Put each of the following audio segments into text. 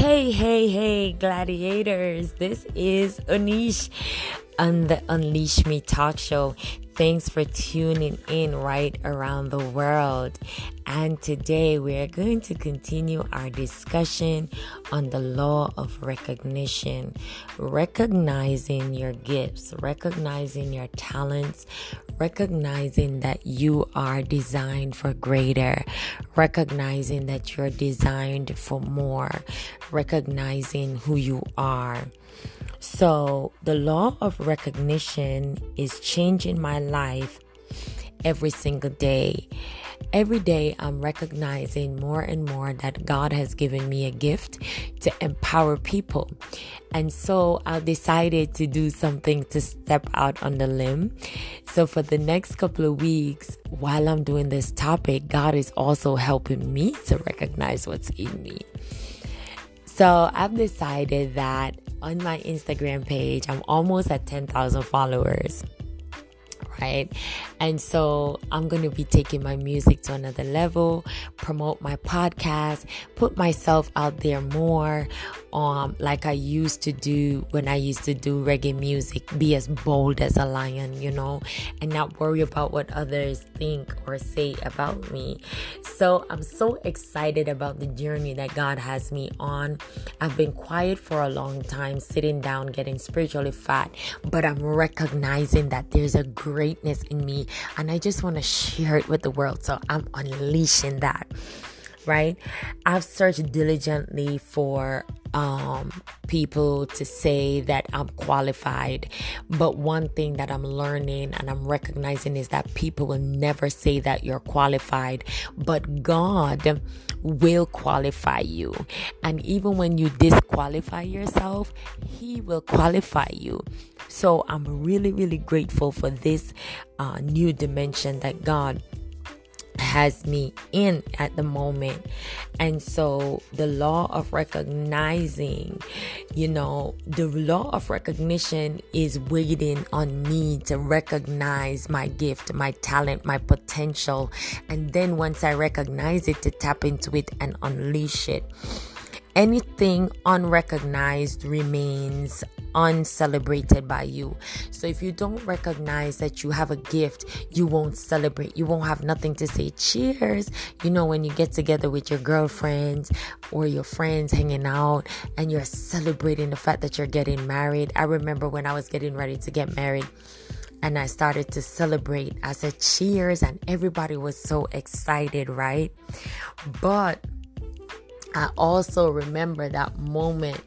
Hey, hey, hey, gladiators. This is Anish on the Unleash Me Talk Show. Thanks for tuning in right around the world. And today we are going to continue our discussion on the law of recognition, recognizing your gifts, recognizing your talents, recognizing that you are designed for greater, recognizing that you're designed for more, recognizing who you are. So, the law of recognition is changing my life every single day. Every day, I'm recognizing more and more that God has given me a gift to empower people. And so I decided to do something to step out on the limb. So, for the next couple of weeks, while I'm doing this topic, God is also helping me to recognize what's in me. So, I've decided that on my Instagram page. I'm almost at 10,000 followers. Right. And so I'm going to be taking my music to another level, promote my podcast, put myself out there more, um, like I used to do when I used to do reggae music, be as bold as a lion, you know, and not worry about what others think or say about me. So I'm so excited about the journey that God has me on. I've been quiet for a long time, sitting down, getting spiritually fat, but I'm recognizing that there's a greatness in me and I just want to share it with the world. So I'm unleashing that right? I've searched diligently for um, people to say that I'm qualified. But one thing that I'm learning and I'm recognizing is that people will never say that you're qualified, but God will qualify you. And even when you disqualify yourself, He will qualify you. So I'm really, really grateful for this uh, new dimension that God has me in at the moment. And so the law of recognizing, you know, the law of recognition is waiting on me to recognize my gift, my talent, my potential. And then once I recognize it, to tap into it and unleash it. Anything unrecognized remains uncelebrated by you. So if you don't recognize that you have a gift, you won't celebrate. You won't have nothing to say cheers. You know, when you get together with your girlfriends or your friends hanging out and you're celebrating the fact that you're getting married. I remember when I was getting ready to get married and I started to celebrate. I said cheers, and everybody was so excited, right? But I also remember that moment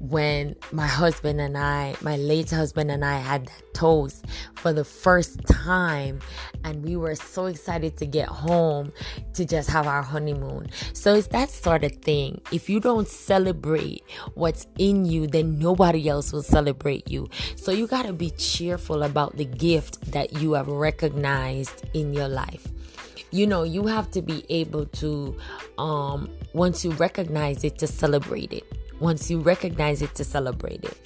when my husband and I, my late husband and I, had that toast for the first time, and we were so excited to get home to just have our honeymoon. So it's that sort of thing. If you don't celebrate what's in you, then nobody else will celebrate you. So you got to be cheerful about the gift that you have recognized in your life you know you have to be able to um once you recognize it to celebrate it. Once you recognize it to celebrate it.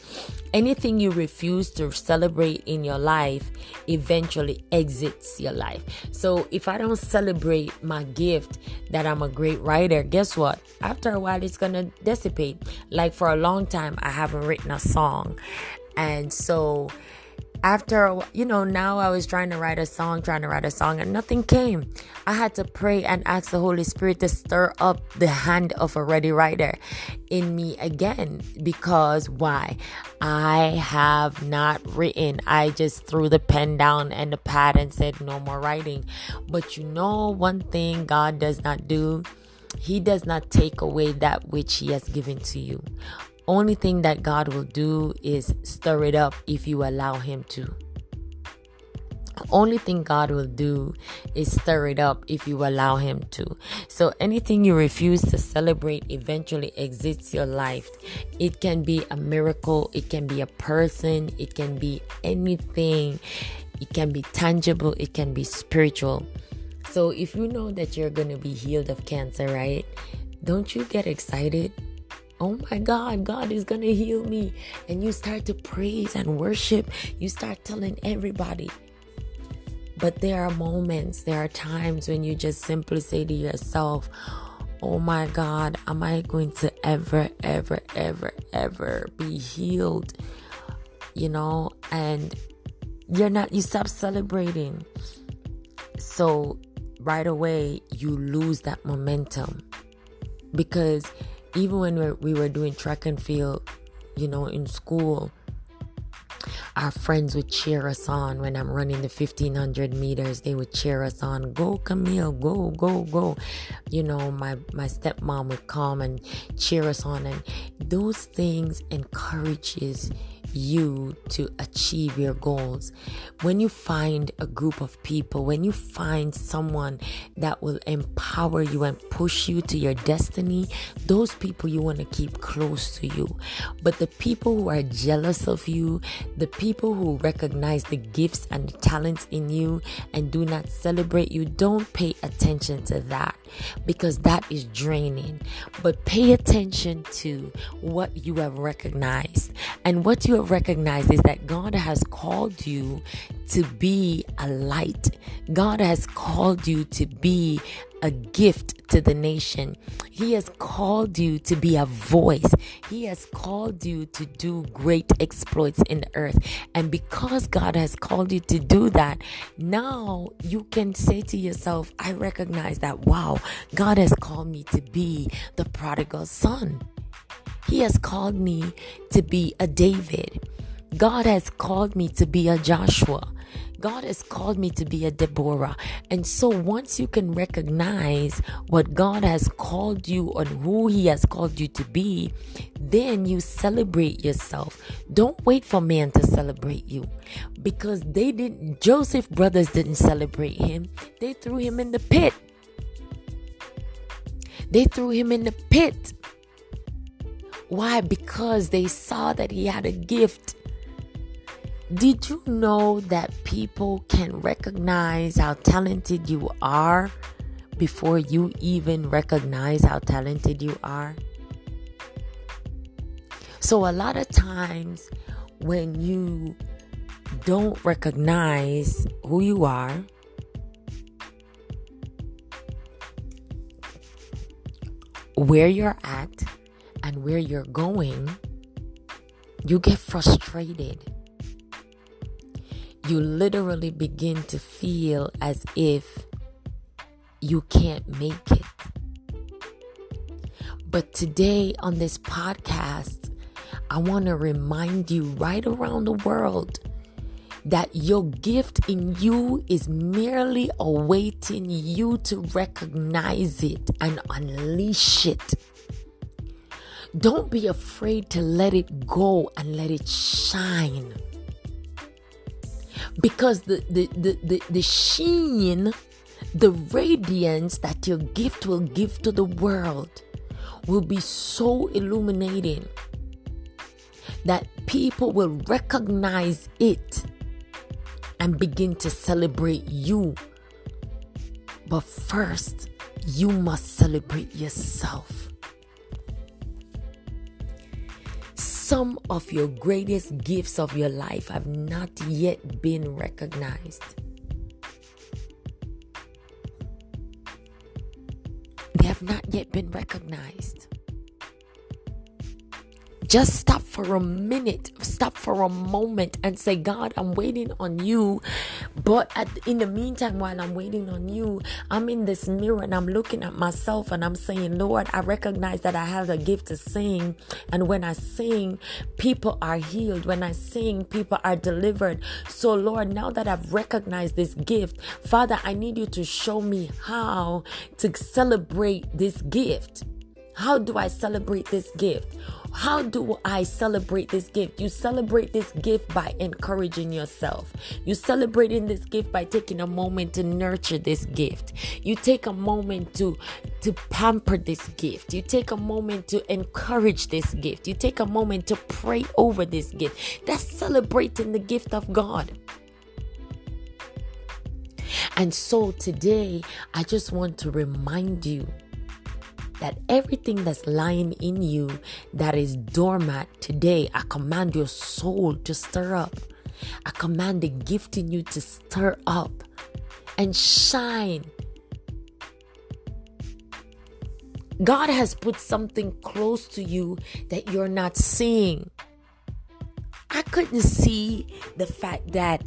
Anything you refuse to celebrate in your life eventually exits your life. So if i don't celebrate my gift that i'm a great writer guess what? After a while it's gonna dissipate. Like for a long time i haven't written a song. And so after you know now i was trying to write a song trying to write a song and nothing came. I had to pray and ask the holy spirit to stir up the hand of a ready writer in me again because why? I have not written. I just threw the pen down and the pad and said no more writing. But you know one thing god does not do? He does not take away that which he has given to you only thing that God will do is stir it up if you allow Him to. Only thing God will do is stir it up if you allow Him to. So anything you refuse to celebrate eventually exits your life. It can be a miracle, it can be a person, it can be anything, it can be tangible, it can be spiritual. So if you know that you're going to be healed of cancer, right? Don't you get excited? Oh my God, God is going to heal me. And you start to praise and worship. You start telling everybody. But there are moments, there are times when you just simply say to yourself, oh my God, am I going to ever, ever, ever, ever be healed? You know, and you're not, you stop celebrating. So right away, you lose that momentum because even when we were doing track and field, you know, in school, our friends would cheer us on when I'm running the 1500 meters. They would cheer us on. Go, Camille, go, go, go. You know, my, my stepmom would come and cheer us on. And those things encourages you to achieve your goals. When you find a group of people, when you find someone that will empower you and push you to your destiny, those people you want to keep close to you. But the people who are jealous of you, the people who recognize the gifts and the talents in you and do not celebrate you, don't pay attention to that because that is draining. But pay attention to what you have recognized. And what you have recognized is that God has called you to be a light, God has called you to be a gift to the nation. He has called you to be a voice. He has called you to do great exploits in the earth. And because God has called you to do that, now you can say to yourself, I recognize that, wow, God has called me to be the prodigal son. He has called me to be a David. God has called me to be a Joshua. God has called me to be a Deborah. And so once you can recognize what God has called you and who He has called you to be, then you celebrate yourself. Don't wait for man to celebrate you because they didn't, Joseph brothers didn't celebrate him. They threw him in the pit. They threw him in the pit. Why? Because they saw that he had a gift did you know that people can recognize how talented you are before you even recognize how talented you are? So, a lot of times when you don't recognize who you are, where you're at, and where you're going, you get frustrated you literally begin to feel as if you can't make it. But today on this podcast, I want to remind you right around the world that your gift in you is merely awaiting you to recognize it and unleash it. Don't be afraid to let it go and let it shine because the the the the, the sheen the radiance that your gift will give to the world will be so illuminating that people will recognize it and begin to celebrate you. But first, you must celebrate yourself. Some of your greatest gifts of your life have not yet been recognized. They have not yet been recognized. Just stop for a minute, stop for a moment and say, God, I'm waiting on you. But at, in the meantime, while I'm waiting on you, I'm in this mirror and I'm looking at myself and I'm saying, Lord, I recognize that I have a gift to sing. And when I sing, people are healed. When I sing, people are delivered. So, Lord, now that I've recognized this gift, Father, I need you to show me how to celebrate this gift. How do I celebrate this gift? How do I celebrate this gift? You celebrate this gift by encouraging yourself. You celebrate in this gift by taking a moment to nurture this gift. You take a moment to to pamper this gift. You take a moment to encourage this gift. You take a moment to pray over this gift. That's celebrating the gift of God. And so today, I just want to remind you that everything that's lying in you that is dormant today, I command your soul to stir up. I command the gift in you to stir up and shine. God has put something close to you that you're not seeing. I couldn't see the fact that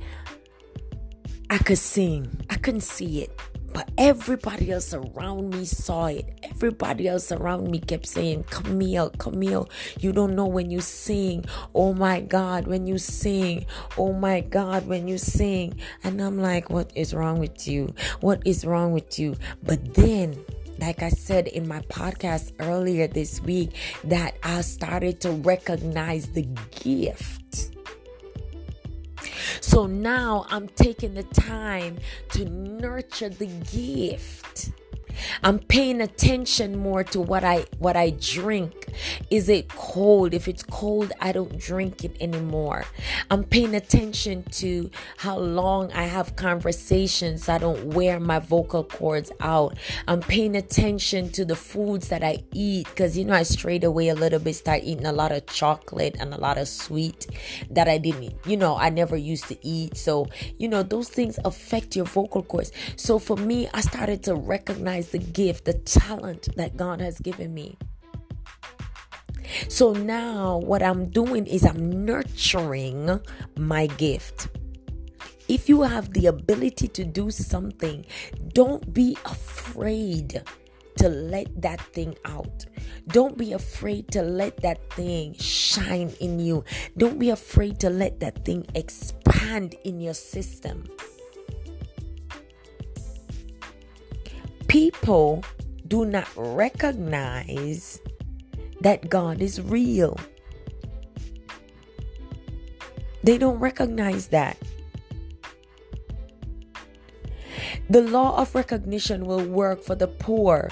I could sing. I couldn't see it. But everybody else around me saw it. Everybody else around me kept saying, Camille, Camille, you don't know when you sing. Oh my God, when you sing. Oh my God, when you sing. And I'm like, what is wrong with you? What is wrong with you? But then, like I said in my podcast earlier this week, that I started to recognize the gift so now I'm taking the time to nurture the gift. I'm paying attention more to what I what I drink. Is it cold? If it's cold, I don't drink it anymore. I'm paying attention to how long I have conversations. I don't wear my vocal cords out. I'm paying attention to the foods that I eat because you know I strayed away a little bit, start eating a lot of chocolate and a lot of sweet that I didn't, you know, I never used to eat. So, you know, those things affect your vocal cords. So for me, I started to recognize the gift, the talent that God has given me. So now what I'm doing is I'm nurturing my gift. If you have the ability to do something, don't be afraid to let that thing out. Don't be afraid to let that thing shine in you. Don't be afraid to let that thing expand in your system. People do not recognize that God is real. They don't recognize that. The law of recognition will work for the poor.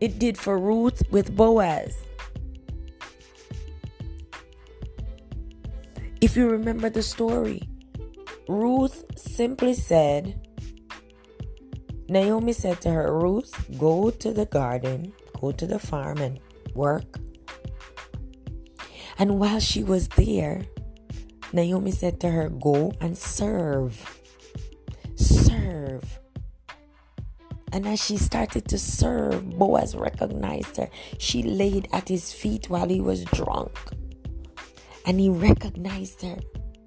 It did for Ruth with Boaz. If you remember the story, Ruth simply said, Naomi said to her, Ruth, go to the garden, go to the farm and work. And while she was there, Naomi said to her, Go and serve. Serve. And as she started to serve, Boaz recognized her. She laid at his feet while he was drunk. And he recognized her.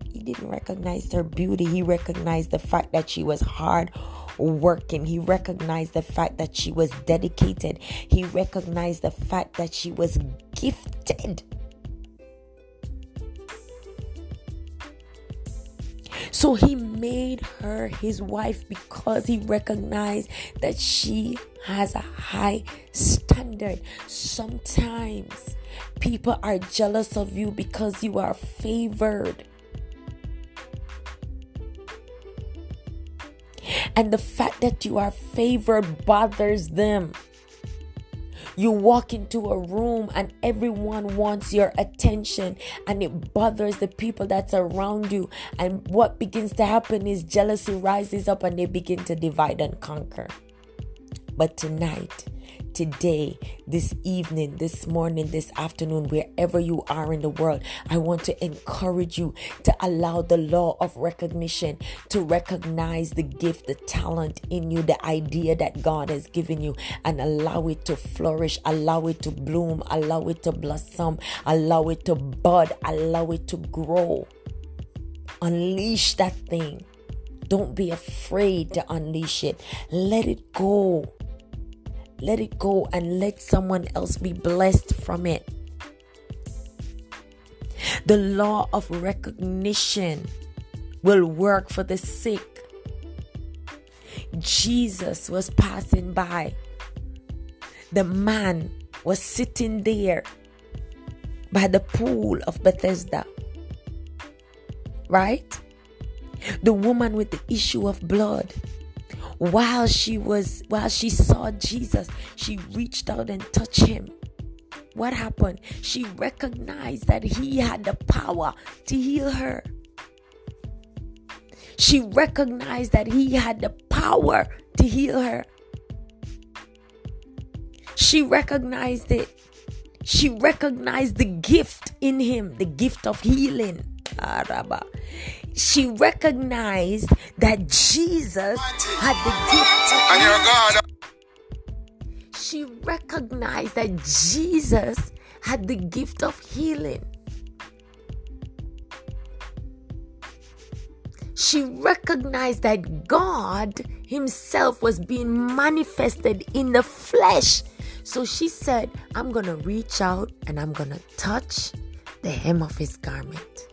He didn't recognize her beauty, he recognized the fact that she was hard working. He recognized the fact that she was dedicated. He recognized the fact that she was gifted. So he made her his wife because he recognized that she has a high standard. Sometimes people are jealous of you because you are favored. And the fact that you are favored bothers them. You walk into a room and everyone wants your attention and it bothers the people that's around you. And what begins to happen is jealousy rises up and they begin to divide and conquer. But tonight, today, this evening, this morning, this afternoon, wherever you are in the world, I want to encourage you to allow the law of recognition to recognize the gift, the talent in you, the idea that God has given you, and allow it to flourish, allow it to bloom, allow it to blossom, allow it to bud, allow it to grow. Unleash that thing. Don't be afraid to unleash it. Let it go. Let it go and let someone else be blessed from it. The law of recognition will work for the sick. Jesus was passing by. The man was sitting there by the pool of Bethesda. Right? The woman with the issue of blood while she was while she saw Jesus, she reached out and touched him. What happened? She recognized that he had the power to heal her. She recognized that he had the power to heal her. She recognized it. She recognized the gift in him, the gift of healing. Ah, She recognized that Jesus had the gift of She she recognized that Jesus had the gift of healing. She recognized that God Himself was being manifested in the flesh. So she said, I'm going to reach out and I'm going to touch the hem of His garment.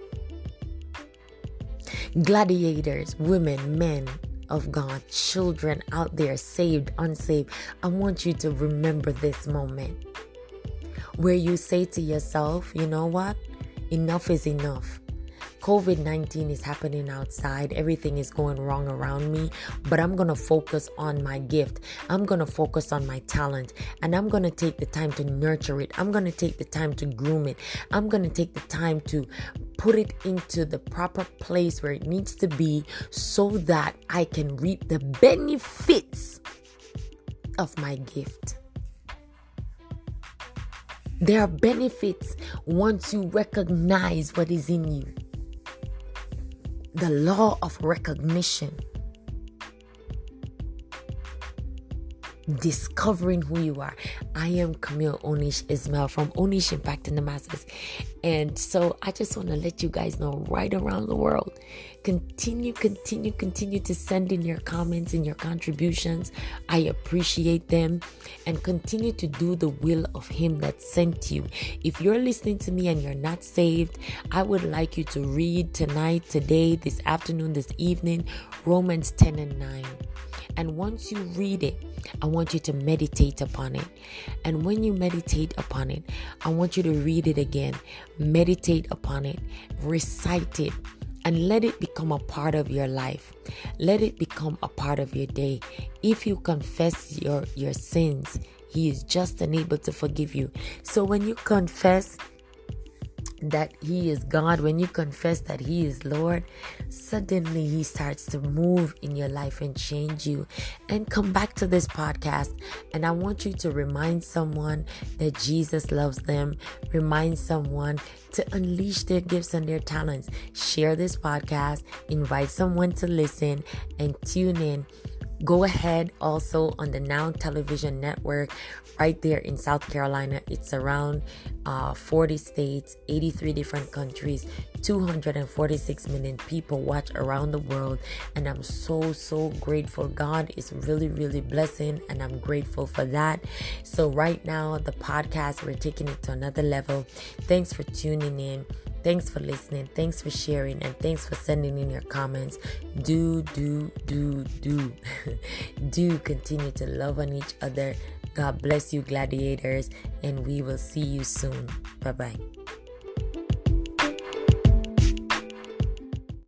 Gladiators, women, men, of God, children out there, saved, unsaved, I want you to remember this moment where you say to yourself, you know what? Enough is enough. COVID 19 is happening outside. Everything is going wrong around me, but I'm to focus on my gift. I'm to focus on my talent and I'm to take the time to nurture it. I'm to take the time to groom it. I'm to take the time to put it into the proper place where it needs to be so that I can reap the benefits of my gift. There are benefits once you recognize what is in you the law of recognition. Discovering who you are. I am Camille Onish Ismail from Onish Impacting the Masses. And so I just want to let you guys know right around the world Continue, continue, continue to send in your comments and your contributions. I appreciate them and continue to do the will of Him that sent you. If you're listening to me and you're not saved, I would like you to read tonight, today, this afternoon, this evening, Romans 10 and 9. And once you read it, I want you to meditate upon it. And when you meditate upon it, I want you to read it again. Meditate upon it, recite it and let it become a part of your life. Let it become a part of your day. If you confess your, your sins, He is just and able to forgive you. So when you confess, that He is God, when you confess that He is Lord, suddenly He starts to move in your life and change you. And come back to this podcast. And I want you to remind someone that Jesus loves them, remind someone to unleash their gifts and their talents. Share this podcast, invite someone to listen, and tune in Go ahead also on the Now Television Network right there in South Carolina. It's around uh, 40 states, 83 different countries, 246 million people watch around the world. And I'm so, so grateful. God is really, really blessing, and I'm grateful for that. So, right now, the podcast, we're taking it to another level. Thanks for tuning in. Thanks for listening. Thanks for sharing. And thanks for sending in your comments. Do, do, do, do. do continue to love on each other. God bless you, gladiators. And we will see you soon. Bye bye.